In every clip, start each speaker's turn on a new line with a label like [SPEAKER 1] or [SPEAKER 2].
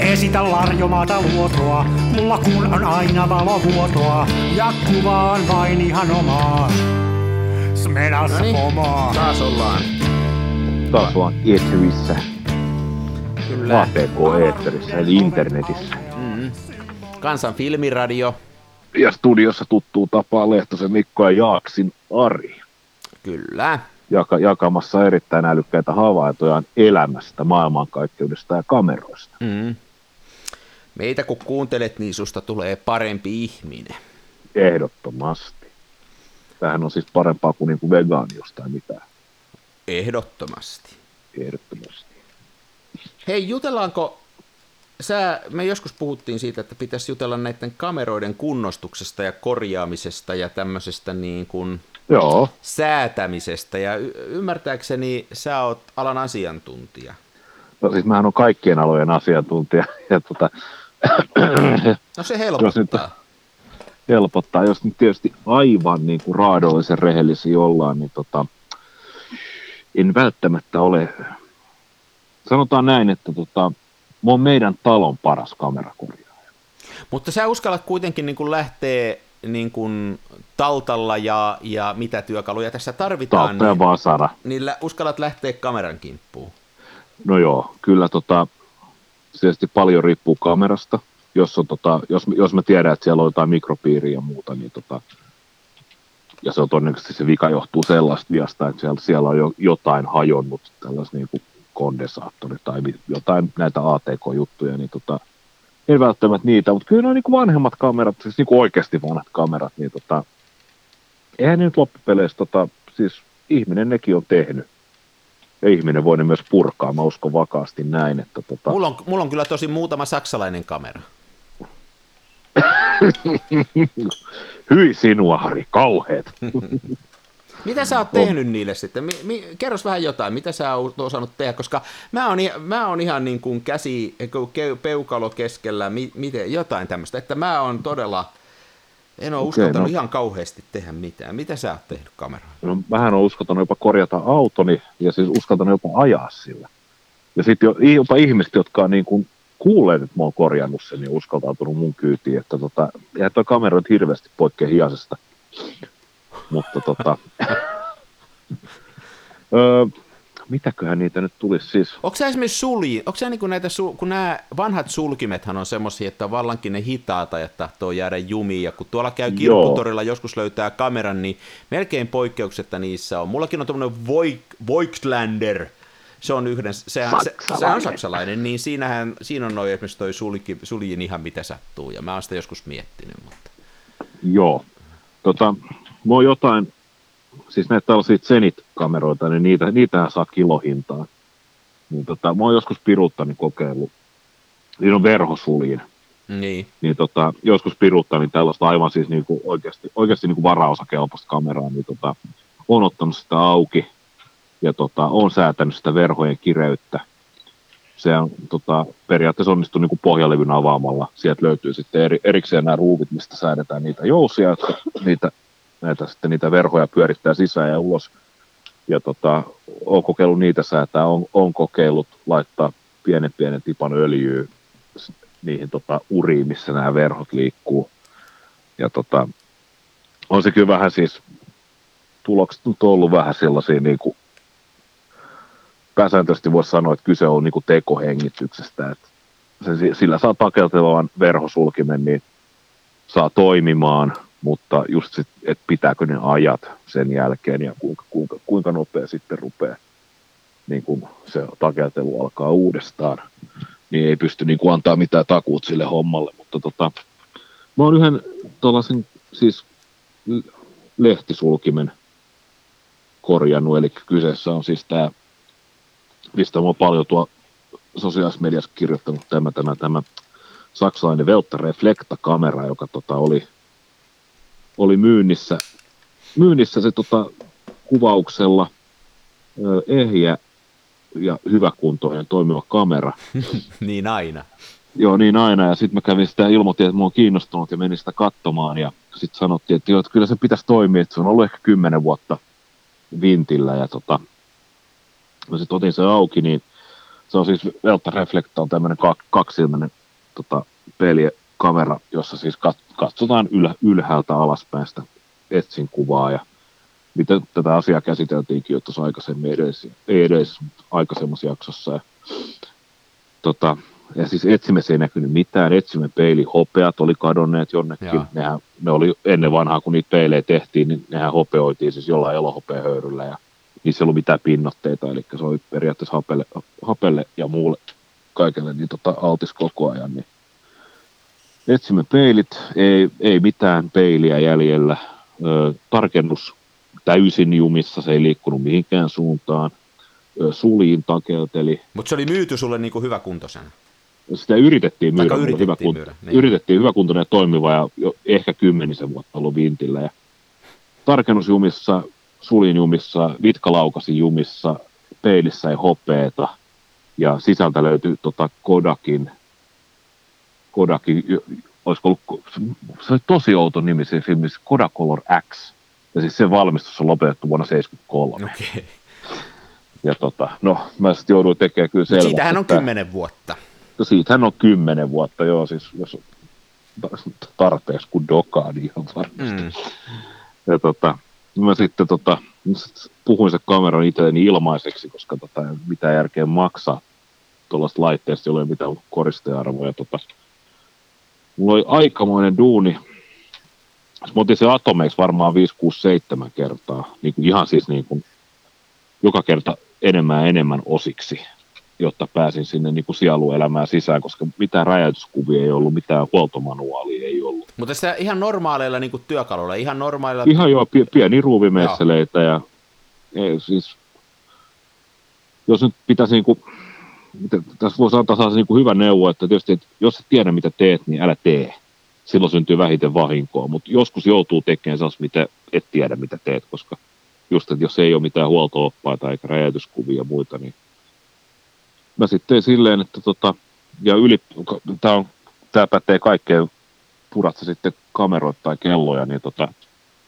[SPEAKER 1] esitä larjomaata luotoa, mulla kun on aina valovuotoa, ja kuvaan vain ihan omaa. Smenas
[SPEAKER 2] Noniin,
[SPEAKER 1] omaa.
[SPEAKER 2] taas ollaan.
[SPEAKER 3] Taas vaan Eeterissä,
[SPEAKER 2] Kyllä.
[SPEAKER 3] APK-eetterissä, eli internetissä.
[SPEAKER 2] Mm. Kansan filmiradio.
[SPEAKER 3] Ja studiossa tuttuu tapaa Lehtosen Mikko ja Jaaksin Ari.
[SPEAKER 2] Kyllä.
[SPEAKER 3] Jaka, jakamassa erittäin älykkäitä havaintojaan elämästä, maailmankaikkeudesta ja kameroista.
[SPEAKER 2] Mm. Meitä kun kuuntelet, niin susta tulee parempi ihminen.
[SPEAKER 3] Ehdottomasti. Tämähän on siis parempaa kuin, niin kuin vegaani jostain mitään.
[SPEAKER 2] Ehdottomasti.
[SPEAKER 3] Ehdottomasti.
[SPEAKER 2] Hei, jutellaanko, sä, me joskus puhuttiin siitä, että pitäisi jutella näiden kameroiden kunnostuksesta ja korjaamisesta ja tämmöisestä niin kuin
[SPEAKER 3] Joo,
[SPEAKER 2] säätämisestä. Ja y- ymmärtääkseni sä oot alan asiantuntija.
[SPEAKER 3] No siis mähän on kaikkien alojen asiantuntija. Ja tota,
[SPEAKER 2] No se
[SPEAKER 3] Jos nyt-
[SPEAKER 2] helpottaa.
[SPEAKER 3] helpottaa, jos nyt tietysti aivan niin kuin raadollisen rehellisiä ollaan, niin tota, en välttämättä ole, sanotaan näin, että tota, mä oon meidän talon paras kamerakorjaaja.
[SPEAKER 2] Mutta sä uskallat kuitenkin niin kuin lähteä niin kuin taltalla ja, ja mitä työkaluja tässä tarvitaan,
[SPEAKER 3] Tautta ja
[SPEAKER 2] niin,
[SPEAKER 3] vasara.
[SPEAKER 2] niillä uskallat lähteä kameran kimppuun.
[SPEAKER 3] No joo, kyllä tota, tietysti paljon riippuu kamerasta. Jos, on, tota, jos, jos mä tiedän, että siellä on jotain mikropiiriä ja muuta, niin tota, ja se on todennäköisesti se vika johtuu sellaista viasta, että siellä, siellä on jo jotain hajonnut, tällaiset niin kondensaattori tai jotain näitä ATK-juttuja, niin tota, en välttämättä niitä, mutta kyllä ne on niin kuin vanhemmat kamerat, siis niin kuin oikeasti vanhat kamerat, niin tota, eihän ne nyt loppupeleissä, tota, siis ihminen nekin on tehnyt. Ja ihminen voi ne myös purkaa, mä uskon vakaasti näin, että tota,
[SPEAKER 2] Mulla on, mulla on kyllä tosi muutama saksalainen kamera.
[SPEAKER 3] hyi sinua Hari, kauheet.
[SPEAKER 2] Mitä sä oot tehnyt niille sitten? Mi, mi, kerros vähän jotain, mitä sä oot osannut tehdä, koska mä oon, mä oon ihan niin kuin käsi, peukalo keskellä, mi, miten, jotain tämmöistä, että mä oon todella, en ole
[SPEAKER 3] Okei,
[SPEAKER 2] uskaltanut
[SPEAKER 3] no.
[SPEAKER 2] ihan kauheasti tehdä mitään. Mitä sä oot tehnyt kameraan?
[SPEAKER 3] No, mähän on uskaltanut jopa korjata autoni ja siis uskaltanut jopa ajaa sillä. Ja sitten jo, jopa ihmiset, jotka on niin kuin kuulleet, että mä oon korjannut sen, niin uskaltautunut mun kyytiin, että tota, eihän toi kamera nyt hirveästi poikkea hiasesta. Mutta tota, öö, mitäköhän niitä nyt tulisi siis,
[SPEAKER 2] Onko sä esimerkiksi sulji, onko sä niin kuin näitä, su, kun nämä vanhat sulkimethan on semmoisia, että vallankin ne hitaata ja tahtoo jäädä jumiin, ja kun tuolla käy kirpputorilla joskus löytää kameran, niin melkein poikkeuksetta niissä on. Mullakin on Voig- Voigtlander, se on yhden, sehän, se, se, on saksalainen, niin siinähän, siinä on noin esimerkiksi toi sulki, suljin ihan mitä sattuu, ja mä oon sitä joskus miettinyt, mutta
[SPEAKER 3] joo, tota, oon jotain, siis näitä tällaisia Zenit-kameroita, niin niitä, niitähän saa kilohintaan. Niin tota, mä oon joskus piruuttani kokeillut. Siinä on verhosuljin.
[SPEAKER 2] niin,
[SPEAKER 3] Niin tota, joskus piruuttani tällaista aivan siis niinku oikeasti, oikeasti niinku varaosakelpoista kameraa, niin tota, on ottanut sitä auki ja tota, on säätänyt sitä verhojen kireyttä. Se on tota, periaatteessa onnistunut niinku pohjalevyn avaamalla. Sieltä löytyy sitten eri, erikseen nämä ruuvit, mistä säädetään niitä jousia, jotka niitä, näitä, sitten niitä verhoja pyörittää sisään ja ulos. Ja tota, on kokeillut niitä säätää, on, on kokeillut laittaa pienen pienen tipan öljyä niihin tota, uriin, missä nämä verhot liikkuu. Ja tota, on se kyllä vähän siis, tulokset on ollut vähän sellaisia niin kuin, pääsääntöisesti voisi sanoa, että kyse on niin kuin tekohengityksestä, että se, sillä saa takeltelevan verhosulkimen, niin saa toimimaan, mutta just sit, että pitääkö ne ajat sen jälkeen ja kuinka, kuinka, kuinka nopea sitten rupeaa niin kun se takeltelu alkaa uudestaan, niin ei pysty niin kuin antaa mitään takuut sille hommalle, mutta tota, mä oon yhden tuollaisen siis lehtisulkimen korjannut, eli kyseessä on siis tämä, mistä mä oon paljon tuo sosiaalisessa mediassa kirjoittanut tämä, tämä, tämä saksalainen Veltta Reflecta-kamera, joka tota oli, oli myynnissä, myynnissä se tota, kuvauksella ö, ehjä ja hyväkuntoinen toimiva kamera.
[SPEAKER 2] niin aina.
[SPEAKER 3] Joo, niin aina. Ja sitten mä kävin sitä ilmoitin, että mä oon kiinnostunut ja menin sitä katsomaan. Ja sitten sanottiin, että, joo, että kyllä se pitäisi toimia, että se on ollut ehkä kymmenen vuotta vintillä. Ja tota, mä sitten otin sen auki, niin Se on siis Velta Reflecta on tämmöinen kaksilmäinen tota, pelikamera, jossa siis katsotaan yl, ylhäältä alaspäin sitä etsin kuvaa ja miten tätä asiaa käsiteltiinkin jo tuossa aikaisemmin edes, ei edes aikaisemmassa jaksossa. Ja, tota, ja siis etsimessä ei näkynyt mitään, etsimme peili, hopeat oli kadonneet jonnekin, nehän, ne oli ennen vanhaa, kun niitä peilejä tehtiin, niin nehän hopeoitiin siis jollain elohopehöyryllä ja niissä ei ollut mitään pinnotteita, eli se oli periaatteessa hapelle, hapelle ja muulle kaikelle niin tota, altis koko ajan, niin etsimme peilit, ei, ei mitään peiliä jäljellä, ö, tarkennus täysin jumissa, se ei liikkunut mihinkään suuntaan, ö, suliin takelteli.
[SPEAKER 2] Mutta se oli myyty sulle niin kuin hyväkuntoisena?
[SPEAKER 3] Sitä yritettiin myydä, yritettiin, hyvä kunto, myydä niin. yritettiin hyväkuntoinen ja toimiva ja jo ehkä kymmenisen vuotta ollut vintillä. Ja tarkennusjumissa, sulin jumissa, vitkalaukasi jumissa, peilissä ei hopeeta ja sisältä löytyy tota Kodakin Kodakin, olisiko ollut, se oli tosi outo nimi se filmissä, Kodacolor X. Ja siis sen valmistus on lopetettu vuonna 1973. Okay. Ja tota, no, mä sitten jouduin tekemään kyllä selväksi.
[SPEAKER 2] Siitähän on kymmenen vuotta.
[SPEAKER 3] No siitähän on kymmenen vuotta, joo, siis jos tarpeeksi kuin dokaa, niin ihan varmasti. Mm. Ja tota, mä sitten tota, puhuin se kameran itselleni ilmaiseksi, koska tota, mitä järkeä maksaa tuollaista laitteesta, jolla ei mitään koristearvoja. Tota, mulla oli aikamoinen duuni. Mä otin se atomeiksi varmaan 5, 6, 7 kertaa. Niin kuin ihan siis niin kuin, joka kerta enemmän ja enemmän osiksi, jotta pääsin sinne niin kuin sieluelämään sisään, koska mitään räjäytyskuvia ei ollut, mitään huoltomanuaalia ei ollut.
[SPEAKER 2] Mutta sitä ihan normaaleilla niin kuin työkaluilla, ihan normaaleilla...
[SPEAKER 3] Ihan joo, pieni ruuvimesseleitä ja ei, siis, jos nyt pitäisi niin kuin, tässä voisi antaa sellaisen niin kuin hyvä neuvo, että tietysti, että jos et tiedä mitä teet, niin älä tee. Silloin syntyy vähiten vahinkoa, mutta joskus joutuu tekemään sellaista, mitä et tiedä mitä teet, koska just, että jos ei ole mitään huolto-oppaita eikä räjäytyskuvia ja muita, niin mä sitten silleen, että tota, ja yli, tämä, on, tämä pätee kaikkeen, puratse sitten kameroita tai kelloja, niin tota,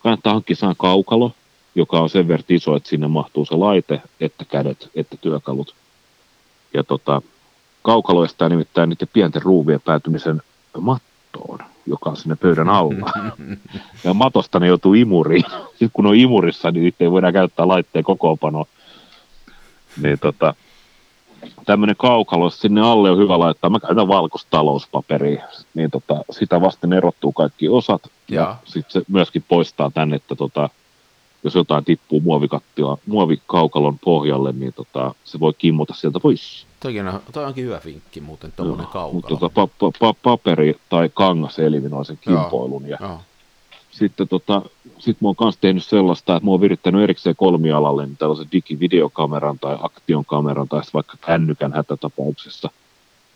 [SPEAKER 3] kannattaa hankkia kaukalo, joka on sen verran iso, että sinne mahtuu se laite, että kädet, että työkalut. Ja tota, kaukalo estää nimittäin niiden pienten ruuvien päätymisen mattoon, joka on sinne pöydän alla. Ja matosta ne joutuu imuriin. Sitten kun on imurissa, niin niitä ei voida käyttää laitteen kokoonpanoa. Niin tota, tämmöinen kaukalo, sinne alle on hyvä laittaa. Mä käytän valkoista talouspaperia, niin tota, sitä vasten erottuu kaikki osat. Ja, ja sitten se myöskin poistaa tänne, että tota, jos jotain tippuu muovikattila, muovikaukalon pohjalle, niin tota, se voi kimmota sieltä pois.
[SPEAKER 2] Toikin on, toi onkin hyvä vinkki muuten, tuommoinen kaukalo.
[SPEAKER 3] Mutta tota, pa, pa, pa, paperi tai kangas eliminoi sen kimpoilun. Ja Joo. Sitten tota, sit mä oon kanssa tehnyt sellaista, että mä oon virittänyt erikseen kolmialalle niin tällaisen digivideokameran tai aktionkameran tai vaikka kännykän hätätapauksessa.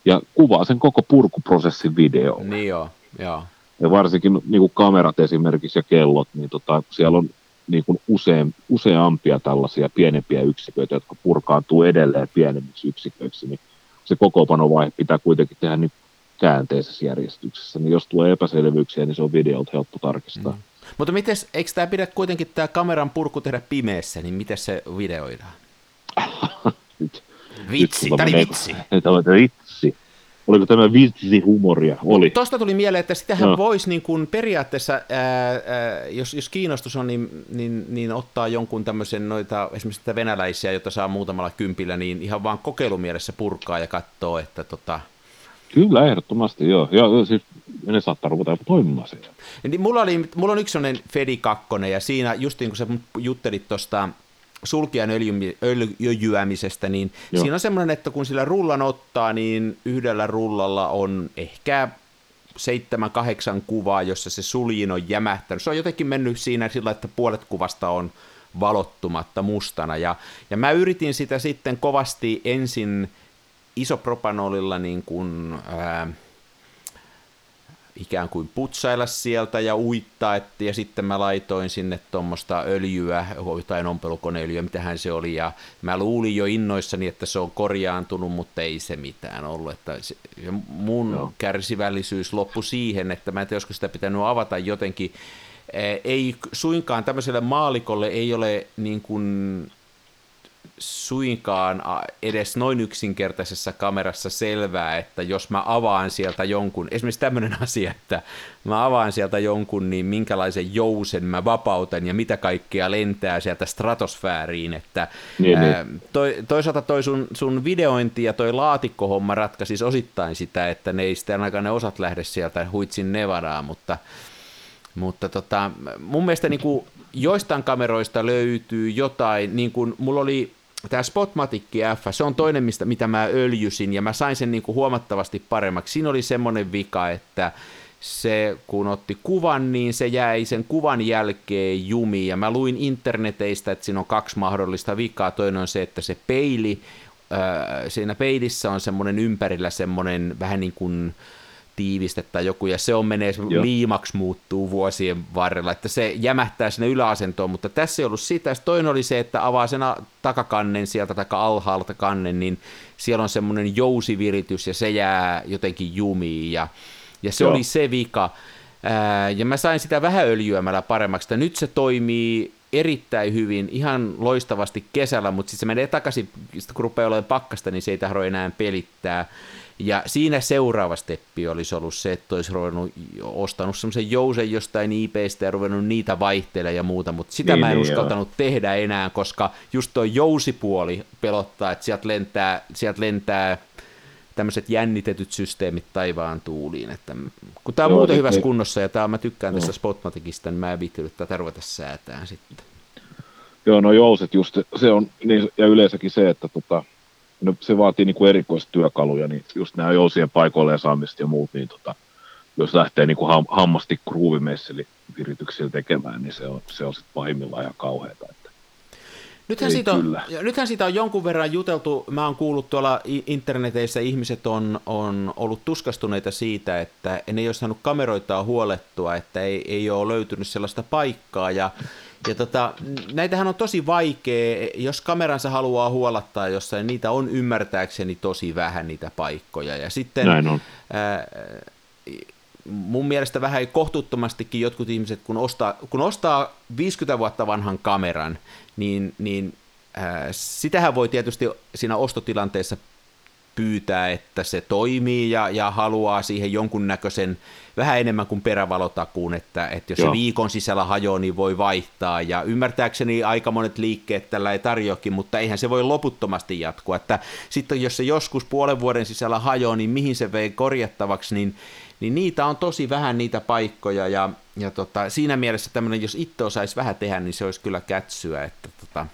[SPEAKER 3] Ja kuvaa sen koko purkuprosessin video.
[SPEAKER 2] Niin joo, joo.
[SPEAKER 3] Ja varsinkin niin kuin kamerat esimerkiksi ja kellot, niin tota, siellä on niin kuin usein, useampia tällaisia pienempiä yksiköitä, jotka purkaantuu edelleen pienemmiksi yksiköiksi, niin se kokoonpanovaihe pitää kuitenkin tehdä niin käänteisessä järjestyksessä, niin jos tulee epäselvyyksiä, niin se on videolta helppo tarkistaa. Mm.
[SPEAKER 2] Mutta miten, eikö tämä pidä kuitenkin tämä kameran purku tehdä pimeässä, niin miten se videoidaan?
[SPEAKER 3] nyt,
[SPEAKER 2] vitsi, tämä oli vitsi.
[SPEAKER 3] Tämä oli vitsi. Oliko tämä humoria? Oli.
[SPEAKER 2] Tuosta tuli mieleen, että sitähän no. voisi niin kuin periaatteessa, ää, ää, jos, jos kiinnostus on, niin, niin, niin ottaa jonkun tämmöisen noita, esimerkiksi venäläisiä, joita saa muutamalla kympillä, niin ihan vaan kokeilumielessä purkaa ja katsoo, että tota...
[SPEAKER 3] Kyllä, ehdottomasti, joo. Ja siis ne saattaa ruveta toimimaan siellä.
[SPEAKER 2] Niin mulla, oli, mulla on yksi sellainen Fedi 2, ja siinä just niin kuin sä juttelit tuosta sulkijan öljyämisestä, niin Joo. siinä on semmoinen, että kun sillä rullan ottaa, niin yhdellä rullalla on ehkä seitsemän, kahdeksan kuvaa, jossa se suljin on jämähtänyt. Se on jotenkin mennyt siinä sillä, että puolet kuvasta on valottumatta mustana. Ja, ja mä yritin sitä sitten kovasti ensin isopropanolilla niin kuin, ää, ikään kuin putsailla sieltä ja uittaa, et, ja sitten mä laitoin sinne tuommoista öljyä, jotain ompelukoneöljyä, mitähän se oli, ja mä luulin jo innoissani, että se on korjaantunut, mutta ei se mitään ollut, että se, mun no. kärsivällisyys loppui siihen, että mä en tiedä, sitä pitänyt avata jotenkin, ei suinkaan tämmöiselle maalikolle ei ole niin kuin suinkaan edes noin yksinkertaisessa kamerassa selvää, että jos mä avaan sieltä jonkun, esimerkiksi tämmöinen asia, että mä avaan sieltä jonkun, niin minkälaisen jousen mä vapautan ja mitä kaikkea lentää sieltä stratosfääriin, että niin, ää, niin. toi, toisaalta toi sun, sun videointi ja toi laatikkohomma ratkaisi osittain sitä, että ne ei sitten ainakaan ne osat lähde sieltä huitsin Nevadaa, mutta mutta tota, mun mielestä niin kuin joistain kameroista löytyy jotain, niin kuin mulla oli tämä Spotmatic F, se on toinen, mistä, mitä mä öljysin, ja mä sain sen niin kuin huomattavasti paremmaksi. Siinä oli semmoinen vika, että se, kun otti kuvan, niin se jäi sen kuvan jälkeen jumiin, ja mä luin interneteistä, että siinä on kaksi mahdollista vikaa. Toinen on se, että se peili, siinä peilissä on semmoinen ympärillä semmoinen vähän niin kuin tiiviste tai joku, ja se on menee, Joo. liimaksi muuttuu vuosien varrella, että se jämähtää sinne yläasentoon, mutta tässä ei ollut sitä. Sitten toinen oli se, että avaa sen takakannen sieltä tai alhaalta kannen, niin siellä on semmoinen jousiviritys, ja se jää jotenkin jumiin, ja, ja se Joo. oli se vika. Ää, ja mä sain sitä vähän öljyämällä paremmaksi, että nyt se toimii erittäin hyvin, ihan loistavasti kesällä, mutta sitten se menee takaisin, kun rupeaa olemaan pakkasta, niin se ei tahdo enää pelittää. Ja siinä seuraava steppi olisi ollut se, että olisi ruvennut, ostanut semmoisen jousen jostain IPstä ja ruvennut niitä vaihtelemaan ja muuta, mutta sitä niin, mä en niin, uskaltanut joo. tehdä enää, koska just tuo jousipuoli pelottaa, että sieltä lentää, sieltä lentää tämmöiset jännitetyt systeemit taivaan tuuliin, että kun tämä on Joo, muuten hyvässä niin. kunnossa ja tämä, mä tykkään no. tästä Spotmaticista, niin mä en viittynyt tätä ruveta säätään sitten.
[SPEAKER 3] Joo, no jouset just, se on, niin, ja yleensäkin se, että tota, no, se vaatii niin kuin erikoistyökaluja, niin just nämä jousien paikoilleen saamista ja muut, niin tota, jos lähtee niin kuin ham, hammasti kruuvimesseli virityksillä tekemään, niin se on, se on sitten pahimmillaan ihan kauheata. Että
[SPEAKER 2] Nythän siitä, on, nythän siitä on jonkun verran juteltu, mä oon kuullut tuolla interneteissä, ihmiset on, on ollut tuskastuneita siitä, että ne ei ole saanut kameroita huolettua, että ei, ei ole löytynyt sellaista paikkaa, ja ja tota, näitähän on tosi vaikea, jos kameransa haluaa huolattaa jossain, niitä on ymmärtääkseni tosi vähän niitä paikkoja. Ja sitten Näin on. Ää, mun mielestä vähän kohtuuttomastikin jotkut ihmiset, kun ostaa, kun ostaa 50 vuotta vanhan kameran, niin, niin ää, sitähän voi tietysti siinä ostotilanteessa pyytää, että se toimii ja, ja haluaa siihen jonkunnäköisen vähän enemmän kuin perävalotakuun, että, että jos Joo. se viikon sisällä hajoaa, niin voi vaihtaa. Ja ymmärtääkseni aika monet liikkeet tällä ei tarjoakin, mutta eihän se voi loputtomasti jatkua. Että sitten jos se joskus puolen vuoden sisällä hajoaa, niin mihin se vei korjattavaksi, niin, niin niitä on tosi vähän niitä paikkoja. Ja, ja tota, siinä mielessä tämmöinen, jos itse osaisi vähän tehdä, niin se olisi kyllä kätsyä. Että tota,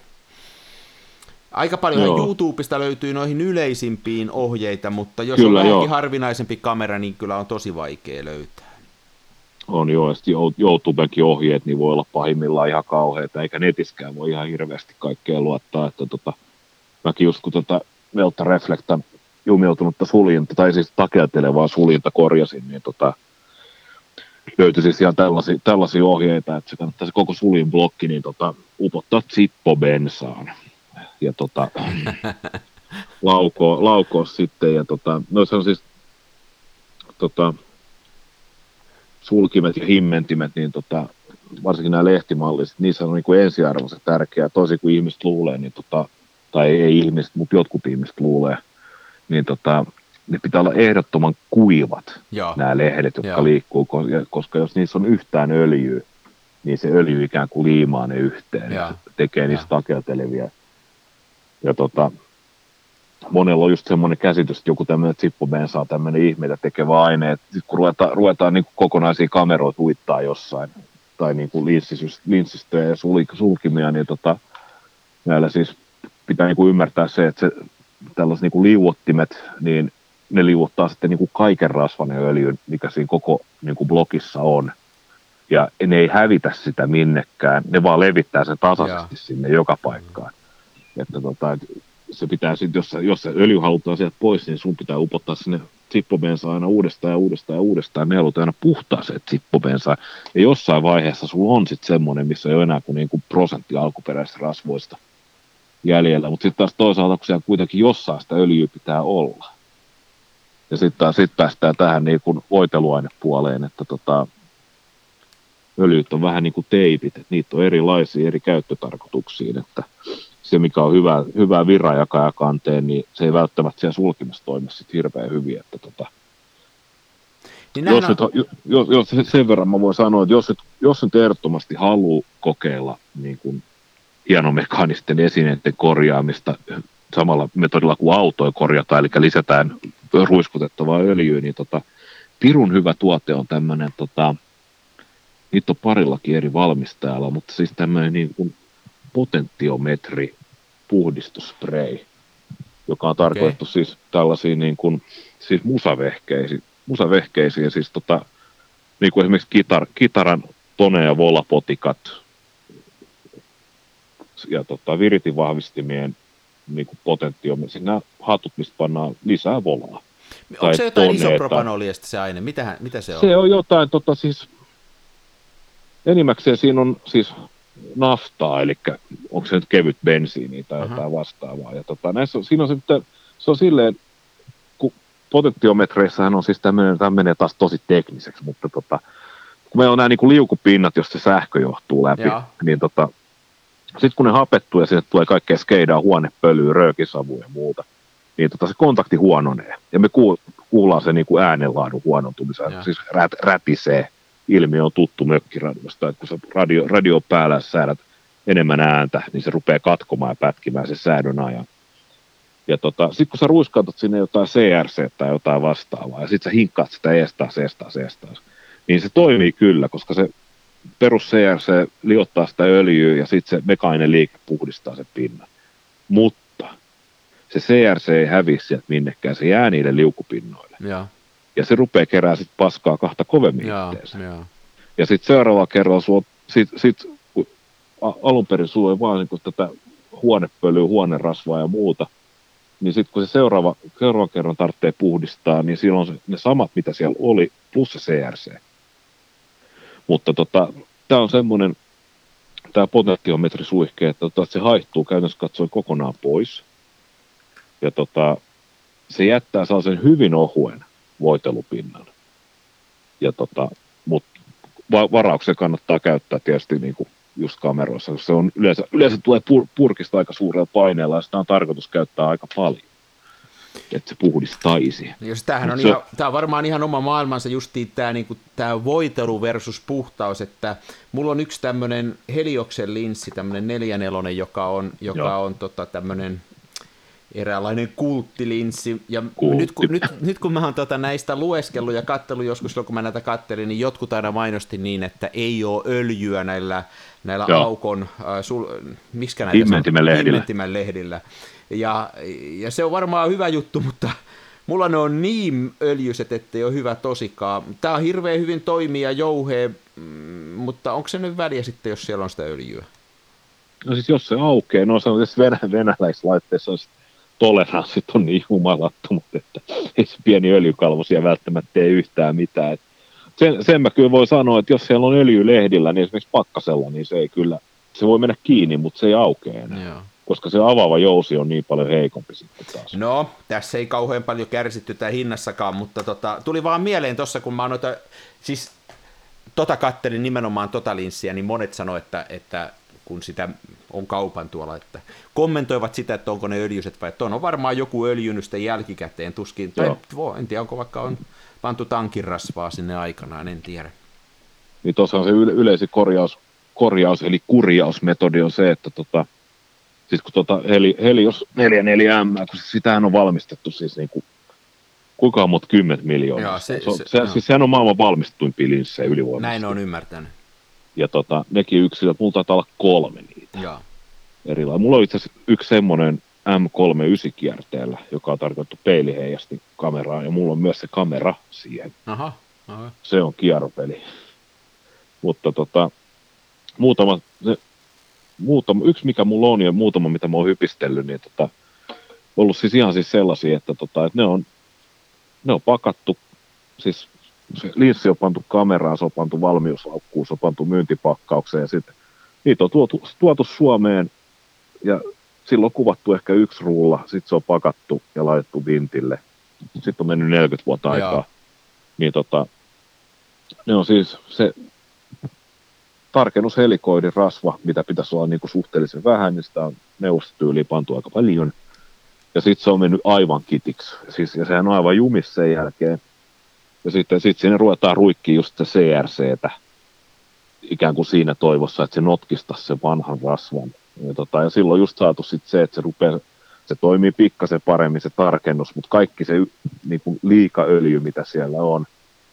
[SPEAKER 2] Aika paljon joo. YouTubesta löytyy noihin yleisimpiin ohjeita, mutta jos kyllä, on vähänkin harvinaisempi kamera, niin kyllä on tosi vaikea löytää.
[SPEAKER 3] On joo, ja YouTubenkin ohjeet niin voi olla pahimmillaan ihan kauheita, eikä netiskään voi ihan hirveästi kaikkea luottaa, että tota, mäkin just kun tota Velta Reflectan jumiutunutta suljinta, tai siis takeltelevaa suljinta korjasin, niin tota, löytyi siis ihan tällaisia, tällaisia ohjeita, että se kannattaa se koko suljin blokki niin tota, upottaa bensaan ja tota, laukoa, laukoa sitten. Ja tota, noissa on siis tota, sulkimet ja himmentimet, niin tota, varsinkin nämä lehtimalliset, niissä on niin kuin ensiarvoisen tärkeää, toisin kuin ihmiset luulee, niin tota, tai ei ihmiset, mutta jotkut ihmiset luulee, niin tota, ne pitää olla ehdottoman kuivat, Joo. nämä lehdet, jotka Joo. liikkuu, koska jos niissä on yhtään öljyä, niin se öljy ikään kuin liimaa ne yhteen, ja tekee niistä takeltelevia ja tota, monella on just semmoinen käsitys, että joku tämmöinen zippobensa on tämmöinen ihmeitä tekevä aine, että kun ruvetaan, ruvetaan niin kuin kokonaisia kameroita uittaa jossain, tai niin kuin linssistöjä ja sulkimia, niin tota, näillä siis pitää niin kuin ymmärtää se, että se, tällaiset niin kuin liuottimet, niin ne liuottaa sitten niin kuin kaiken rasvan ja öljyn, mikä siinä koko niin kuin blokissa on. Ja ne ei hävitä sitä minnekään, ne vaan levittää sen tasaisesti Jaa. sinne joka paikkaan. Että tota, se pitää sitten, jos, jos se öljy halutaan sieltä pois, niin sun pitää upottaa sinne zippobensa aina uudestaan ja uudestaan ja uudestaan. Ne halutaan aina puhtaa se zippobensa. Ja jossain vaiheessa sulla on sitten semmoinen, missä ei ole enää kuin niinku prosentti alkuperäisistä rasvoista jäljellä. Mutta sitten taas toisaalta, kun siellä kuitenkin jossain sitä öljyä pitää olla. Ja sitten sit päästään tähän niin kuin voiteluainepuoleen, että tota, öljyt on vähän niin kuin teipit, että niitä on erilaisia eri käyttötarkoituksiin, että se, mikä on hyvä, hyvä virajakajakanteen, niin se ei välttämättä siellä sulkimassa toimi sit hirveän hyvin. Että tota, niin jos, on... nyt, jos, jos, sen verran mä voin sanoa, että jos nyt, jos nyt ehdottomasti haluaa kokeilla niin kuin hienomekaanisten esineiden korjaamista samalla metodilla kuin autoja korjataan, eli lisätään ruiskutettavaa öljyä, niin tota, pirun hyvä tuote on tämmöinen, tota, niitä on parillakin eri valmistajalla, mutta siis tämmöinen niin kuin potentiometri puhdistusspray, joka on tarkoitettu okay. siis tällaisiin niin kuin, siis musavehkeisiin, musavehkeisiin siis tota, niin kuin esimerkiksi kitar, kitaran tone- ja volapotikat ja tota, viritin vahvistimien niin kuin potentiometri, siis nämä hatut, mistä pannaan lisää volaa.
[SPEAKER 2] Onko se jotain isopropanoliasta se aine? Mitähän, mitä se on?
[SPEAKER 3] Se on jotain, tota, siis, enimmäkseen siinä on siis naftaa, eli onko se nyt kevyt bensiini tai jotain Aha. vastaavaa. Ja tota, näissä, siinä on se, että se on silleen, kun potentiometreissähän on siis tämmöinen, tämä menee taas tosi tekniseksi, mutta tota, kun meillä on nämä niin liukupinnat, josta se sähkö johtuu läpi, Joo. niin tota, sitten kun ne hapettuu ja sinne tulee kaikkea skeidaa, huonepölyä, röökisavuja ja muuta, niin tota, se kontakti huononee. Ja me kuullaan se niin kuin äänenlaadun huonontumisen, siis rät, räpisee ilmiö on tuttu mökkiradiosta, että kun sä radio, radio päällä säädät enemmän ääntä, niin se rupeaa katkomaan ja pätkimään se säädön ajan. Ja tota, sitten kun sä ruiskautat sinne jotain CRC tai jotain vastaavaa, ja sitten sä hinkkaat sitä eestaas, eestaas, eestaas, niin se toimii kyllä, koska se perus CRC liottaa sitä öljyä ja sitten se mekaaninen liike puhdistaa sen pinnan. Mutta se CRC ei häviä sieltä minnekään, se jää niille liukupinnoille. Ja ja se rupeaa kerää sit paskaa kahta kovemmin Jaa, ja. ja sitten seuraava kerralla suo, sit, sit, alun perin sulla ei vaan niin tätä huonepölyä, huonerasvaa ja muuta, niin sitten kun se seuraava, seuraava kerran tarvitsee puhdistaa, niin silloin se, ne samat, mitä siellä oli, plus se CRC. Mutta tota, tämä on semmoinen, tämä potentiometrisuihke, että tota, se haihtuu käytännössä katsoen kokonaan pois. Ja tota, se jättää sellaisen hyvin ohuen voitelupinnan. Ja tota, mutta varauksen kannattaa käyttää tietysti niin kuin just kameroissa, koska se on yleensä, yleensä tulee pur, purkista aika suurella paineella ja sitä on tarkoitus käyttää aika paljon että se puhdistaisi.
[SPEAKER 2] Jos tämähän on, se... ihan, tämä on varmaan ihan oma maailmansa justiin tämä, niin kuin, tämä voitelu versus puhtaus, että mulla on yksi tämmöinen Helioksen linssi, tämmöinen neljänelonen, joka on, joka on tota, tämmöinen eräänlainen kulttilinssi. Ja Kultti. nyt, kun, nyt, nyt kun mä oon tota näistä lueskellut ja kattellut joskus, kun mä näitä kattelin, niin jotkut aina mainosti niin, että ei ole öljyä näillä, näillä Joo. aukon, äh, sul, miskä näitä
[SPEAKER 3] Inventimen lehdillä.
[SPEAKER 2] lehdillä. Ja, ja se on varmaan hyvä juttu, mutta mulla ne on niin öljyset, että ei ole hyvä tosikaan. Tämä on hirveän hyvin toimia jouhee, mm, mutta onko se nyt väliä sitten, jos siellä on sitä öljyä?
[SPEAKER 3] No siis jos se aukeaa, no se on siis venä, venäläislaitteessa on toleranssit on niin jumalattomat, että ei se pieni öljykalvo siellä välttämättä tee yhtään mitään. sen, sen mä kyllä voi sanoa, että jos siellä on öljylehdillä, niin esimerkiksi pakkasella, niin se ei kyllä, se voi mennä kiinni, mutta se ei aukea enää. Joo. Koska se avaava jousi on niin paljon heikompi sitten taas.
[SPEAKER 2] No, tässä ei kauhean paljon kärsitty tämä hinnassakaan, mutta tota, tuli vaan mieleen tuossa, kun mä noita, siis tota kattelin nimenomaan tota linssiä, niin monet sanoivat, että, että kun sitä on kaupan tuolla, että kommentoivat sitä, että onko ne öljyset vai että on varmaan joku öljynyt jälkikäteen tuskin, tai Joo. en tiedä, onko vaikka on pantu tankin rasvaa sinne aikanaan, en tiedä.
[SPEAKER 3] Niin tuossa on se yle- yleisin korjaus, korjaus, eli kurjausmetodi on se, että tota, siis kun tota Heli, Helios 44M, kun sitähän on valmistettu siis niin kuin kuinka on monta kymmentä miljoonaa. Joo, se, se, se, se, siis sehän on maailman valmistetuin linssejä ylivoimaisesti.
[SPEAKER 2] Näin on ymmärtänyt.
[SPEAKER 3] Ja tota, nekin yksilöt, mulla taitaa olla kolme niitä. Joo. Erilainen. Mulla on itse asiassa yksi semmoinen M39 kierteellä, joka on tarkoitettu peiliheijasti kameraa, ja mulla on myös se kamera siihen.
[SPEAKER 2] Aha, aha.
[SPEAKER 3] Se on kierropeli. Mutta tota, muutama, se, muutama, yksi mikä mulla on ja muutama mitä mä oon hypistellyt, niin tota, ollut siis ihan siis sellaisia, että, tota, että ne, on, ne on pakattu siis se linssi on pantu kameraan, se on pantu valmiuslaukkuun, se on pantu myyntipakkaukseen ja sitten niitä on tuotu, tuotu Suomeen ja silloin on kuvattu ehkä yksi rulla, sitten se on pakattu ja laitettu vintille. Sitten on mennyt 40 vuotta aikaa. Jaa. Niin tota, ne on siis se tarkennushelikoidin rasva, mitä pitäisi olla niin kuin suhteellisen vähän, niin sitä on neuvostotyyliin pantu aika paljon. Ja sitten se on mennyt aivan kitiksi. Siis, ja sehän on aivan jumis sen jälkeen. Ja sitten sit sinne ruvetaan ruikkiin just se CRCtä, ikään kuin siinä toivossa, että se notkistaisi sen vanhan rasvan. Ja, tota, ja silloin just saatu sit se, että se rupeaa se toimii pikkasen paremmin se tarkennus, mutta kaikki se niin kuin liikaöljy, mitä siellä on,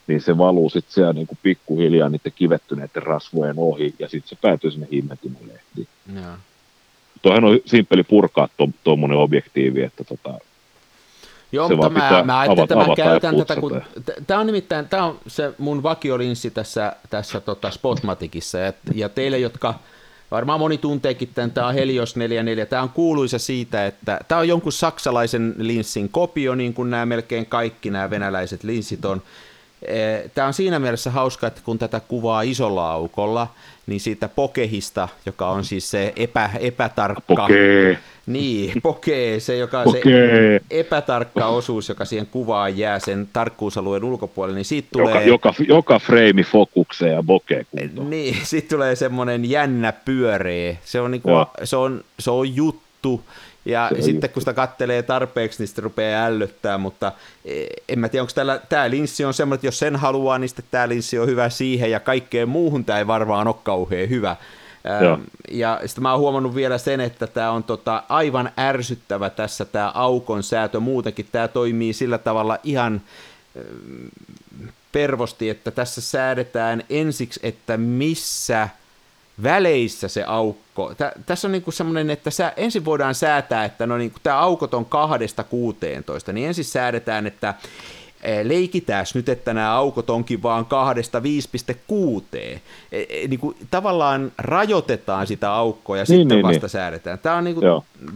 [SPEAKER 3] niin se valuu sitten siellä niin kuin pikkuhiljaa niiden kivettyneiden rasvojen ohi, ja sitten se päätyy sinne himmentymälehtiin. Tuohan on simppeli purkaa tuommoinen to, objektiivi, että tota,
[SPEAKER 2] Joo, se mutta mä, mä ajattelin, että mä käytän tätä, kun tämä on nimittäin, tämä on se mun vakiolinssi tässä, tässä tota Spotmaticissa, ja, ja teille, jotka varmaan moni tunteekin tämän, tämä on Helios 44, tämä on kuuluisa siitä, että tämä on jonkun saksalaisen linssin kopio, niin kuin nämä melkein kaikki nämä venäläiset linssit on, Tämä on siinä mielessä hauska, että kun tätä kuvaa isolla aukolla, niin siitä pokehista, joka on siis se epä, epätarkka...
[SPEAKER 3] Pokee.
[SPEAKER 2] Niin, pokee, se, joka pokee. se epätarkka osuus, joka siihen kuvaan jää sen tarkkuusalueen ulkopuolelle, niin siitä tulee...
[SPEAKER 3] Joka, joka, joka freimi fokukseen ja bokee.
[SPEAKER 2] Niin, siitä tulee semmoinen jännä pyöreä. Se on, niinku, se on, se on juttu, ja se sitten kun sitä kattelee tarpeeksi, niin sitten rupeaa ällöttää, mutta e, en mä tiedä, onko tällä, tämä linssi on semmoinen, että jos sen haluaa, niin sitten tämä linssi on hyvä siihen, ja kaikkeen muuhun tämä ei varmaan ole kauhean hyvä. Joo. Ja sitten mä oon huomannut vielä sen, että tämä on tota aivan ärsyttävä tässä tämä aukon säätö muutenkin. Tämä toimii sillä tavalla ihan pervosti, että tässä säädetään ensiksi, että missä – väleissä se aukko. Tä, tässä on niinku semmoinen, että sä, ensin voidaan säätää, että no niinku, tämä aukot on kahdesta 16, niin ensin säädetään, että e, leikitään nyt, että nämä aukot onkin vaan kahdesta 5,6. E, e, niin kuin, tavallaan rajoitetaan sitä aukkoa ja niin, sitten niin, vasta niin. säädetään. Tämä on niin kuin,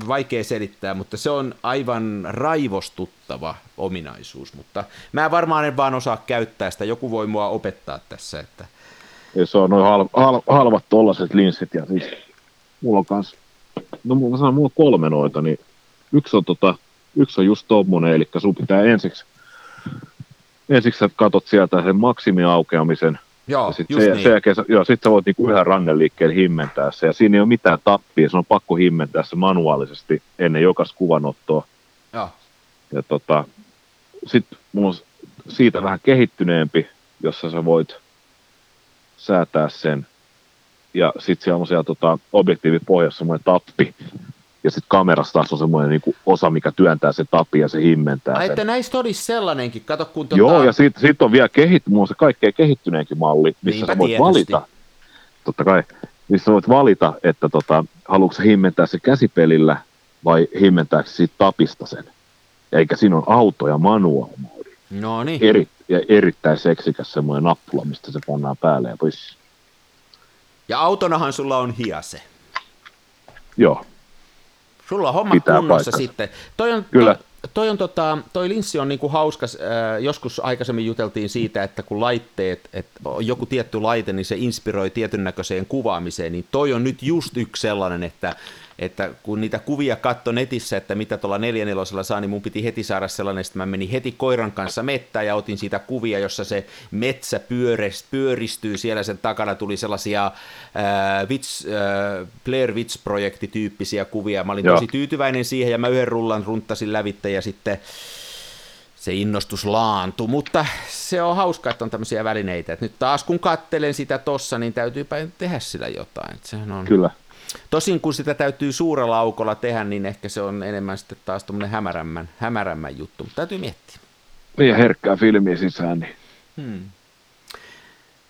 [SPEAKER 2] vaikea selittää, mutta se on aivan raivostuttava ominaisuus. Mutta mä varmaan en vaan osaa käyttää sitä. Joku voi mua opettaa tässä, että
[SPEAKER 3] ja se on noin hal, hal, halvat tollaset linssit, ja siis mulla on kans, no mulla sanon, mulla on kolme noita, niin yksi on, tota, yksi on just tommonen, eli sun pitää ensiksi, ensiksi sä katot sieltä sen maksimiaukeamisen,
[SPEAKER 2] Joo,
[SPEAKER 3] ja sitten se, niin. se jälkeen, joo, sit sä voit niinku yhden rannen liikkeen himmentää se, ja siinä ei ole mitään tappia, se on pakko himmentää se manuaalisesti ennen jokaista kuvanottoa.
[SPEAKER 2] Joo.
[SPEAKER 3] Ja tota, sitten mulla on siitä vähän kehittyneempi, jossa sä voit säätää sen. Ja sitten siellä on siellä tota, objektiivipohjassa semmoinen tappi, ja sitten kamerassa taas on semmoinen niin osa, mikä työntää se tapi ja se himmentää
[SPEAKER 2] Ai,
[SPEAKER 3] sen.
[SPEAKER 2] että näistä olisi sellainenkin, kato kun tota...
[SPEAKER 3] Joo, ja sitten sit on vielä kehittynyt, se kaikkein kehittyneenkin malli, missä Niinpä sä voit tietysti. valita, totta kai, missä voit valita, että tota, haluatko himmentää se käsipelillä vai himmentääkö siitä tapista sen. Eikä siinä on auto ja manual
[SPEAKER 2] No niin.
[SPEAKER 3] Eri, ja erittäin seksikäs semmoinen nappula, mistä se pannaan päälle ja pois.
[SPEAKER 2] Ja autonahan sulla on hiase.
[SPEAKER 3] Joo.
[SPEAKER 2] Sulla on homma Pitää kunnossa paikkansa. sitten. Toi on, Kyllä. Toi, toi, on tota, toi linssi on niinku hauska, äh, joskus aikaisemmin juteltiin siitä, että kun laitteet, että joku tietty laite, niin se inspiroi tietyn näköiseen kuvaamiseen, niin toi on nyt just yksi sellainen, että että kun niitä kuvia katto netissä, että mitä tuolla 44 saa, niin mun piti heti saada sellainen, että mä menin heti koiran kanssa mettään ja otin siitä kuvia, jossa se metsä pyörist, pyöristyy, siellä sen takana tuli sellaisia äh, Witch, äh, Blair Witch-projektityyppisiä kuvia, mä olin Joo. tosi tyytyväinen siihen ja mä yhden rullan runttasin lävitte ja sitten se innostus laantui, mutta se on hauska, että on tämmöisiä välineitä. Et nyt taas kun kattelen sitä tossa, niin täytyypä tehdä sillä jotain. Sehän on...
[SPEAKER 3] Kyllä.
[SPEAKER 2] Tosin kun sitä täytyy suurella aukolla tehdä, niin ehkä se on enemmän sitten taas tämmöinen hämärämmän, hämärämmän juttu, mutta täytyy miettiä.
[SPEAKER 3] Ja herkkää filmiä sisään. Niin.
[SPEAKER 2] Hmm.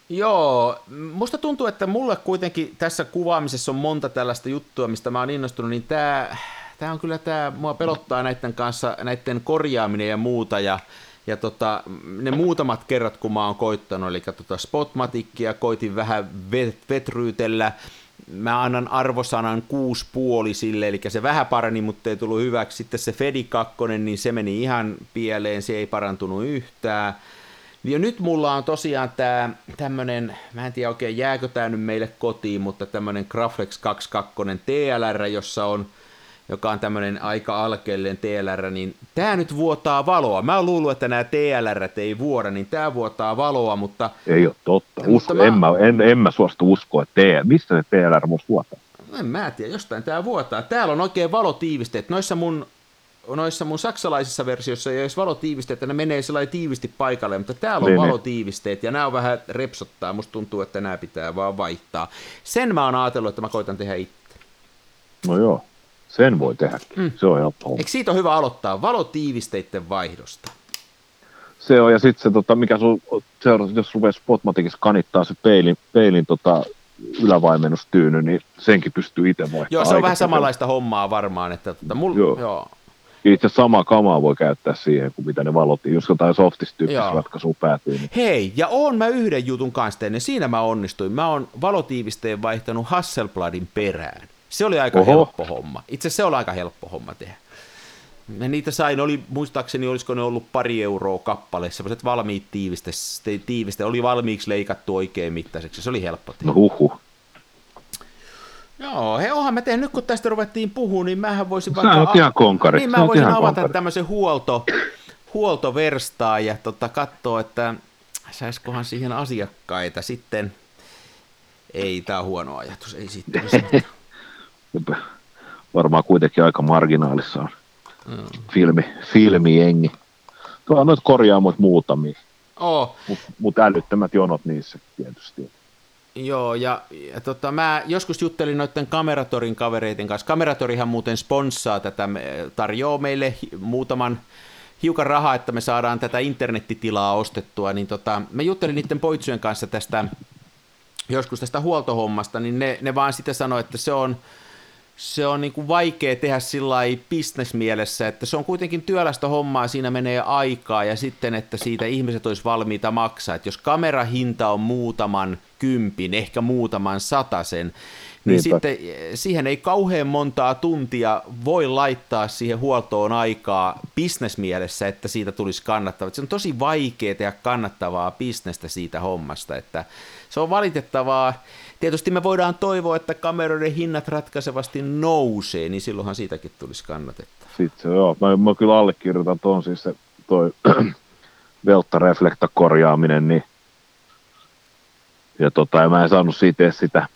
[SPEAKER 2] Joo, musta tuntuu, että mulle kuitenkin tässä kuvaamisessa on monta tällaista juttua, mistä mä oon innostunut, niin tämä, tämä on kyllä tämä, mua pelottaa näiden kanssa, näiden korjaaminen ja muuta, ja, ja tota, ne muutamat kerrat, kun mä oon koittanut, eli tota Spotmatikkia koitin vähän vet, vetryytellä, mä annan arvosanan kuusi puoli sille, eli se vähän parani, mutta ei tullut hyväksi. Sitten se Fedi 2, niin se meni ihan pieleen, se ei parantunut yhtään. Ja nyt mulla on tosiaan tämä tämmönen, mä en tiedä oikein jääkö tämä nyt meille kotiin, mutta tämmönen Graflex 22 TLR, jossa on joka on tämmöinen aika alkeellinen TLR, niin tämä nyt vuotaa valoa. Mä oon luullut, että nämä TLR ei vuoda, niin tämä vuotaa valoa, mutta...
[SPEAKER 3] Ei ole totta. Usko, mä... en, mä, en, en mä suostu uskoa, että TLR, mistä se TLR musta vuotaa?
[SPEAKER 2] en mä tiedä, jostain tää vuotaa. Täällä on oikein valotiivisteet. Noissa mun, noissa mun saksalaisissa versioissa ei edes valotiivisteet, ne menee sellainen tiivisti paikalle, mutta täällä on
[SPEAKER 3] Niin, niin.
[SPEAKER 2] valotiivisteet ja nämä on vähän repsottaa. Musta tuntuu, että nämä pitää vaan vaihtaa. Sen mä oon ajatellut, että mä koitan tehdä itse.
[SPEAKER 3] No joo, sen voi tehdäkin. Mm. Se on helppo.
[SPEAKER 2] Eikö siitä ole hyvä aloittaa? Valotiivisteiden vaihdosta.
[SPEAKER 3] Se on, ja sitten se, tota, mikä sun seuraava, jos rupeaa Spotmaticissa kanittaa se peilin, peilin tota, ylävaimennustyyny, niin senkin pystyy itse vaihtamaan.
[SPEAKER 2] Joo, se on vähän samanlaista hommaa varmaan. Että, tota, mul, joo.
[SPEAKER 3] Joo. Itse samaa kamaa voi käyttää siihen, kuin mitä ne valottiin. Jos jotain softistyyppistä ratkaisua päätyy, niin
[SPEAKER 2] Hei, ja oon mä yhden jutun kanssa tehnyt, siinä mä onnistuin. Mä oon valotiivisteen vaihtanut Hasselbladin perään. Se oli aika
[SPEAKER 3] Oho.
[SPEAKER 2] helppo homma. Itse se oli aika helppo homma tehdä. Mä niitä sain, oli, muistaakseni olisiko ne ollut pari euroa kappale, semmoiset valmiit tiiviste, tiiviste, oli valmiiksi leikattu oikein mittaiseksi, se oli helppo tehdä.
[SPEAKER 3] no.
[SPEAKER 2] Joo, he onhan mä tehnyt, nyt kun tästä ruvettiin puhua, niin mähän voisin
[SPEAKER 3] Sä oot ihan konkari.
[SPEAKER 2] Niin mä voisin avata
[SPEAKER 3] konkari.
[SPEAKER 2] tämmöisen huolto, huoltoverstaa ja tota, katsoa, että saisikohan siihen asiakkaita sitten. Ei, tää on huono ajatus, ei mitään.
[SPEAKER 3] Varmaan kuitenkin aika marginaalissa on
[SPEAKER 2] Mm.
[SPEAKER 3] filmi, filmijengi. Tuolla on noita korjaamoita muutamia,
[SPEAKER 2] Oo,
[SPEAKER 3] mutta mut älyttömät jonot niissä tietysti.
[SPEAKER 2] Joo, ja, ja tota, mä joskus juttelin noiden Kameratorin kavereiden kanssa. Kameratorihan muuten sponssaa tätä, tarjoaa meille muutaman hiukan rahaa, että me saadaan tätä internettitilaa ostettua, niin tota, mä juttelin niiden poitsujen kanssa tästä, joskus tästä huoltohommasta, niin ne, ne vaan sitä sanoi, että se on, se on niin kuin vaikea tehdä sillä bisnesmielessä, että se on kuitenkin työlästä hommaa, siinä menee aikaa ja sitten, että siitä ihmiset olisi valmiita maksaa. Että jos kamerahinta on muutaman kympin, ehkä muutaman satasen, niin
[SPEAKER 3] Niinpä.
[SPEAKER 2] sitten eh, siihen ei kauhean montaa tuntia voi laittaa siihen huoltoon aikaa bisnesmielessä, että siitä tulisi kannattavaa. Se on tosi vaikea tehdä kannattavaa bisnestä siitä hommasta, että se on valitettavaa. Tietysti me voidaan toivoa, että kameroiden hinnat ratkaisevasti nousee, niin silloinhan siitäkin tulisi kannatettavaa.
[SPEAKER 3] Sitten joo, mä, mä kyllä allekirjoitan tuon siis se toi velttareflekta korjaaminen, niin ja tota, mä en saanut siitä sitä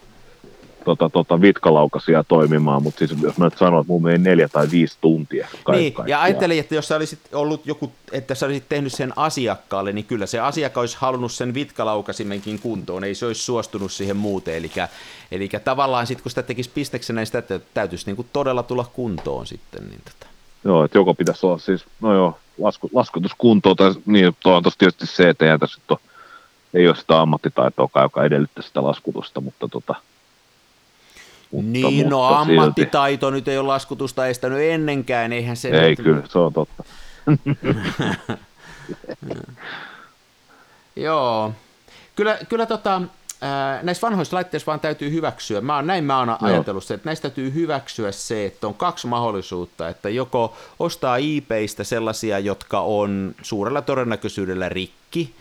[SPEAKER 3] tota, tota, vitkalaukasia toimimaan, mutta siis jos mä nyt sanon, että mun meni neljä tai viisi tuntia kaikki,
[SPEAKER 2] Niin, ja ajattelin, että jos sä olisit ollut joku, että sä olisit tehnyt sen asiakkaalle, niin kyllä se asiakka olisi halunnut sen vitkalaukasimenkin kuntoon, ei se olisi suostunut siihen muuten, eli, eli tavallaan sitten kun sitä tekisi pisteksenä, niin sitä tä- täytyisi niin kuin todella tulla kuntoon sitten. Niin tota.
[SPEAKER 3] Joo, että joko pitäisi olla siis, no joo, lasku, laskutuskuntoa, tai niin, tuo on tietysti se, että tässä ei ole sitä ammattitaitoa, joka edellyttää sitä laskutusta, mutta tota, mutta,
[SPEAKER 2] niin, no
[SPEAKER 3] mutta silti.
[SPEAKER 2] ammattitaito nyt ei ole laskutusta estänyt ennenkään, eihän se...
[SPEAKER 3] Ei
[SPEAKER 2] nyt-
[SPEAKER 3] kyllä, se on totta.
[SPEAKER 2] Joo. Kyllä, kyllä tota, näissä vanhoissa laitteissa vaan täytyy hyväksyä. Mä oon, näin mä oon ajatellut se, että näistä täytyy hyväksyä se, että on kaksi mahdollisuutta, että joko ostaa eBaystä sellaisia, jotka on suurella todennäköisyydellä rikki,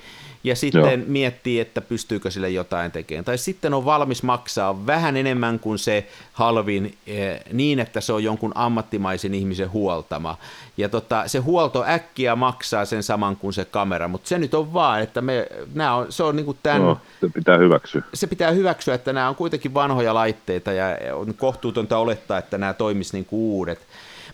[SPEAKER 2] ja sitten
[SPEAKER 3] Joo.
[SPEAKER 2] miettii, että pystyykö sille jotain tekemään. Tai sitten on valmis maksaa vähän enemmän kuin se halvin eh, niin, että se on jonkun ammattimaisen ihmisen huoltama. Ja tota, se huolto äkkiä maksaa sen saman kuin se kamera, mutta se nyt on vaan, että me, nää on, se on niinku tämän,
[SPEAKER 3] Joo, se pitää hyväksyä.
[SPEAKER 2] se pitää hyväksyä, että nämä on kuitenkin vanhoja laitteita ja on kohtuutonta olettaa, että nämä toimisi niin kuin uudet.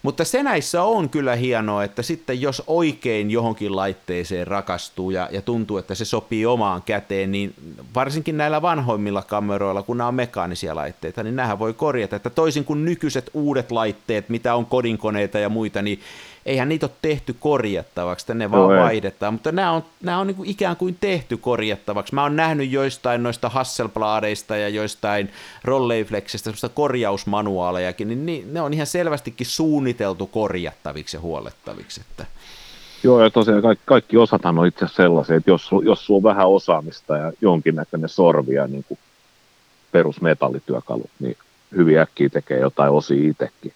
[SPEAKER 2] Mutta se näissä on kyllä hienoa, että sitten jos oikein johonkin laitteeseen rakastuu ja, ja tuntuu, että se sopii omaan käteen, niin varsinkin näillä vanhoimmilla kameroilla, kun nämä on mekaanisia laitteita, niin nämähän voi korjata. Että toisin kuin nykyiset uudet laitteet, mitä on kodinkoneita ja muita, niin eihän niitä ole tehty korjattavaksi, ne vaan
[SPEAKER 3] ei.
[SPEAKER 2] vaihdetaan, mutta nämä on, nämä on niin kuin ikään kuin tehty korjattavaksi. Mä oon nähnyt joistain noista Hasselbladeista ja joistain Rolleiflexistä semmoista korjausmanuaalejakin, niin ni- ne on ihan selvästikin suunniteltu korjattaviksi ja huollettaviksi. Että...
[SPEAKER 3] Joo, ja tosiaan kaikki, kaikki osathan on itse asiassa sellaisia, että jos, jos sulla on vähän osaamista ja jonkinnäköinen sorvi ja niin kuin perusmetallityökalut, niin hyvin äkkiä tekee jotain osia itsekin.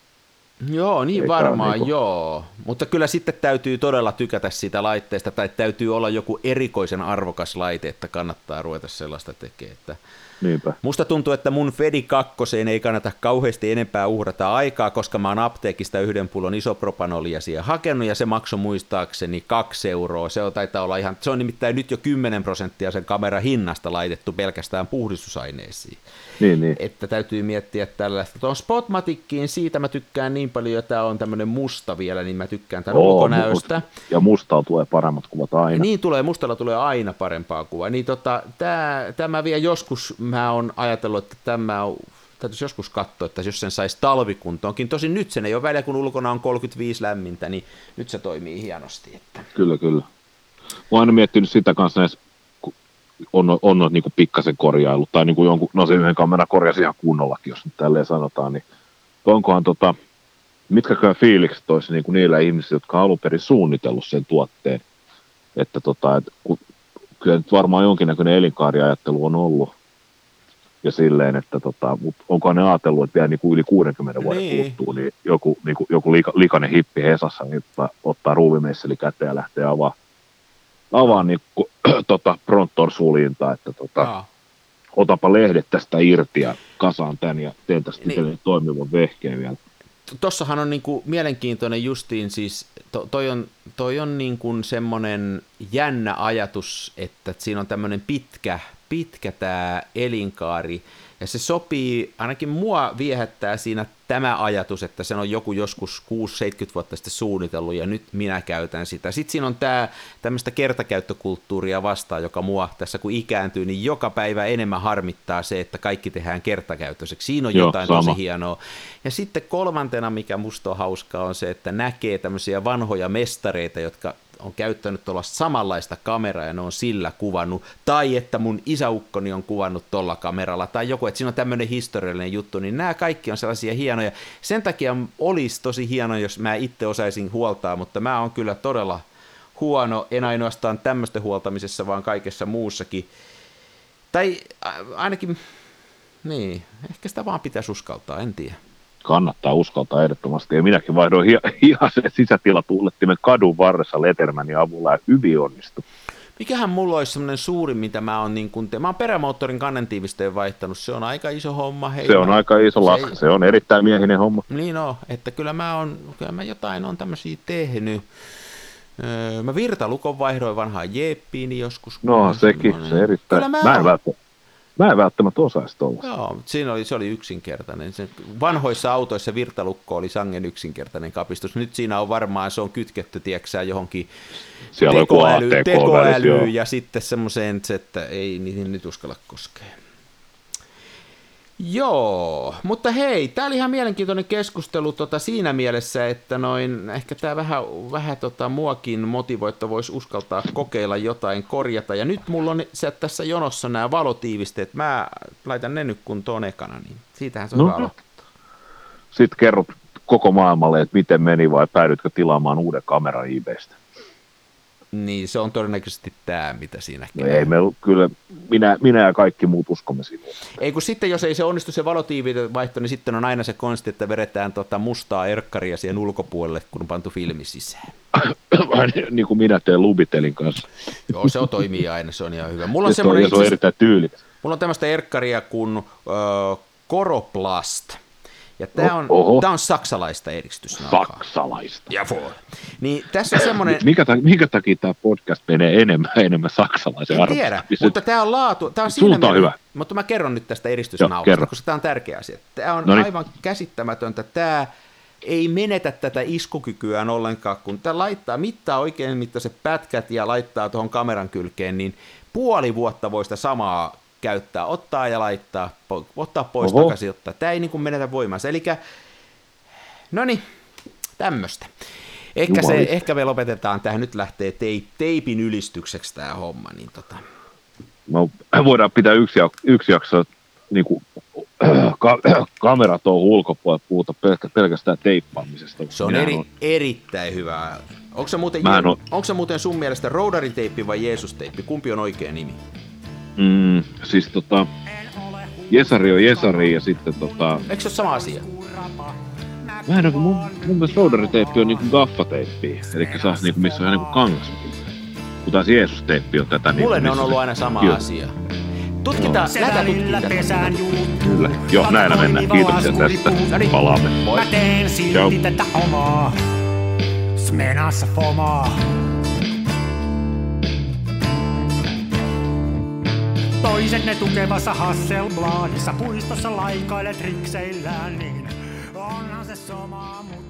[SPEAKER 2] Joo, niin Eikä varmaan niin kuin... joo. Mutta kyllä sitten täytyy todella tykätä siitä laitteesta, tai täytyy olla joku erikoisen arvokas laite, että kannattaa ruveta sellaista tekemään. Että
[SPEAKER 3] Niinpä.
[SPEAKER 2] Musta tuntuu, että mun Fedi 2 ei kannata kauheasti enempää uhrata aikaa, koska mä oon apteekista yhden pullon isopropanolia siihen hakenut, ja se maksoi muistaakseni kaksi euroa. Se on, taitaa olla ihan, se on nimittäin nyt jo 10 prosenttia sen kameran hinnasta laitettu pelkästään puhdistusaineisiin.
[SPEAKER 3] Niin, niin.
[SPEAKER 2] Että täytyy miettiä tällaista. Tuon Spotmatickiin siitä mä tykkään niin paljon, ja tämä on tämmöinen musta vielä, niin mä tykkään tämän Oo, ulkonäöstä.
[SPEAKER 3] Ja mustaa tulee paremmat kuvat aina.
[SPEAKER 2] Niin tulee, mustalla tulee aina parempaa kuvaa. Niin tota, tämä, tämä vielä joskus mä oon ajatellut, että tämä on täytyisi joskus katsoa, että jos sen saisi talvikuntoonkin. Tosin nyt sen ei ole väliä, kun ulkona on 35 lämmintä, niin nyt se toimii hienosti. Että.
[SPEAKER 3] Kyllä, kyllä. Mä oon aina miettinyt sitä kanssa näissä, on, on, on niin kuin pikkasen korjailu, tai niin kuin jonkun, no se yhden kameran korjasi ihan kunnollakin, jos nyt tälleen sanotaan, niin onkohan tota, mitkäkään fiilikset olisi niin kuin niillä ihmisillä, jotka on alun perin suunnitellut sen tuotteen, että tota, et, kun, kyllä nyt varmaan jonkinnäköinen elinkaariajattelu on ollut, ja silleen, että tota, mut onko ne ajatellut, että vielä niin kuin yli 60 vuoden niin. kuluttua, niin joku, niin kuin, joku lika, likainen hippi Hesassa niin ottaa, ottaa ruuvimesseli käteen ja lähtee avaa, avaa niin kuin, tota, Prontor suljinta, että tota, otapa lehdet tästä irti ja kasaan tän ja teen tästä niin. toimivan vehkeen vielä.
[SPEAKER 2] Tossahan on niinku mielenkiintoinen justiin siis, to, toi on, toi on niinku semmoinen jännä ajatus, että siinä on tämmöinen pitkä pitkä tämä elinkaari, ja se sopii, ainakin mua viehättää siinä tämä ajatus, että sen on joku joskus 6-70 vuotta sitten suunnitellut, ja nyt minä käytän sitä. Sitten siinä on tämä tämmöistä kertakäyttökulttuuria vastaan, joka mua tässä kun ikääntyy, niin joka päivä enemmän harmittaa se, että kaikki tehdään kertakäyttöiseksi. Siinä on Joo, jotain sama. tosi hienoa. Ja sitten kolmantena, mikä musta on hauskaa, on se, että näkee tämmöisiä vanhoja mestareita, jotka on käyttänyt tuollaista samanlaista kameraa ja ne on sillä kuvannut, tai että mun isäukkoni on kuvannut tuolla kameralla, tai joku, että siinä on tämmöinen historiallinen juttu, niin nämä kaikki on sellaisia hienoja. Sen takia olisi tosi hieno, jos mä itse osaisin huoltaa, mutta mä oon kyllä todella huono, en ainoastaan tämmöistä huoltamisessa, vaan kaikessa muussakin. Tai ainakin, niin, ehkä sitä vaan pitäisi uskaltaa, en tiedä
[SPEAKER 3] kannattaa uskaltaa ehdottomasti. Ja minäkin vaihdoin ihan se sisätilatuulettimen kadun varressa Lettermanin avulla ja hyvin onnistui.
[SPEAKER 2] Mikähän mulla olisi semmoinen suuri, mitä mä oon niin kun te... Mä oon perämoottorin kannentiivisteen vaihtanut, se on aika iso homma. Hei,
[SPEAKER 3] se on aika iso laska, se, se on erittäin miehinen homma.
[SPEAKER 2] Niin on, että kyllä mä, on, kyllä mä jotain on tämmöisiä tehnyt. Öö, mä virtalukon vaihdoin vanhaan Jeppiin joskus.
[SPEAKER 3] No sekin, se erittäin. Kyllä mä, mä en välttämättä Mä en välttämättä osaisi tuolla.
[SPEAKER 2] Joo, mutta siinä oli, se oli yksinkertainen. Se, vanhoissa autoissa virtalukko oli sangen yksinkertainen kapistus. Nyt siinä on varmaan, se on kytketty, tieksää johonkin Siellä tekoäly, tekoäly ja sitten semmoiseen, että ei niihin nyt uskalla koskea. Joo, mutta hei, tämä oli ihan mielenkiintoinen keskustelu tota, siinä mielessä, että noin, ehkä tämä vähän, vähän tota, muakin motivoi, että voisi uskaltaa kokeilla jotain korjata. Ja nyt mulla on se, tässä jonossa nämä valotiivisteet, mä laitan ne nyt kuntoon ekana, niin siitähän se on no. hyvä
[SPEAKER 3] Sitten kerrot koko maailmalle, että miten meni vai päädytkö tilaamaan uuden kameran eBaystä?
[SPEAKER 2] Niin, se on todennäköisesti tämä, mitä siinä
[SPEAKER 3] no ei me, kyllä, minä, minä ja kaikki muut uskomme sinuun.
[SPEAKER 2] Ei kun sitten, jos ei se onnistu se valotiivinen vaihto, niin sitten on aina se konsti, että vedetään tota mustaa erkkaria siihen ulkopuolelle, kun on pantu filmi sisään.
[SPEAKER 3] niin kuin minä teen Lubitelin kanssa.
[SPEAKER 2] Joo, se on, toimii aina, se on ihan hyvä. Mulla on, se on,
[SPEAKER 3] se on erittäin tyylikäs.
[SPEAKER 2] Mulla on tämmöistä erkkaria kuin äh, Koroplast – ja tämä on, tämä on saksalaista edistysnauhaa.
[SPEAKER 3] Saksalaista.
[SPEAKER 2] Ja for. Niin tässä on semmoinen...
[SPEAKER 3] Takia, minkä takia tämä podcast menee enemmän enemmän saksalaisen
[SPEAKER 2] En tiedä, mutta tämä on laatu. Tämä on siinä
[SPEAKER 3] on hyvä.
[SPEAKER 2] Mutta mä kerron nyt tästä edistysnauhasta, koska tämä on tärkeä asia. Tämä on Noniin. aivan käsittämätöntä. Tämä ei menetä tätä iskukykyään ollenkaan, kun tämä laittaa, mittaa oikein mittaiset pätkät ja laittaa tuohon kameran kylkeen, niin puoli vuotta voi sitä samaa käyttää, ottaa ja laittaa, ottaa pois Oho. takaisin, ottaa. Tämä ei niin kuin menetä voimansa. Eli no niin, tämmöistä. Ehkä, se, ehkä me lopetetaan tähän, nyt lähtee teip, teipin ylistykseksi tämä homma. Niin tota.
[SPEAKER 3] no, voidaan pitää yksi, yksi jakso niin kuin, ka, kamerat on ulkopuolella puhuta pelkästään teippaamisesta.
[SPEAKER 2] Se on eri, on... erittäin hyvä. Onko se, muuten, on... onko se muuten sun mielestä roudariteippi vai Jeesus-teippi? Kumpi on oikea nimi?
[SPEAKER 3] Mm, siis tota, Jesari on Jesari ja sitten tota...
[SPEAKER 2] Eikö se ole sama asia?
[SPEAKER 3] Vähän niin kuin mun, mun mielestä roudariteippi on niin kuin gaffateippi, eli saa niin kuin missä on ihan niin kuin kangas. Kun taas Jeesus-teippi on tätä.
[SPEAKER 2] Mulle
[SPEAKER 3] niin
[SPEAKER 2] ne on ollut aina sama
[SPEAKER 3] Kyllä.
[SPEAKER 2] asia. Tutkitaan,
[SPEAKER 1] Se
[SPEAKER 2] lähdetään tutkimaan.
[SPEAKER 1] juuttuu.
[SPEAKER 3] Kyllä. Joo, näillä mennään. Kiitoksia tästä. Palaamme.
[SPEAKER 1] Mä teen silti
[SPEAKER 3] Ciao.
[SPEAKER 1] tätä omaa. Smenassa fomaa. Toiset ne tukevassa Hasselbladissa puistossa laikailet rikseillään, niin onhan se sama, mutta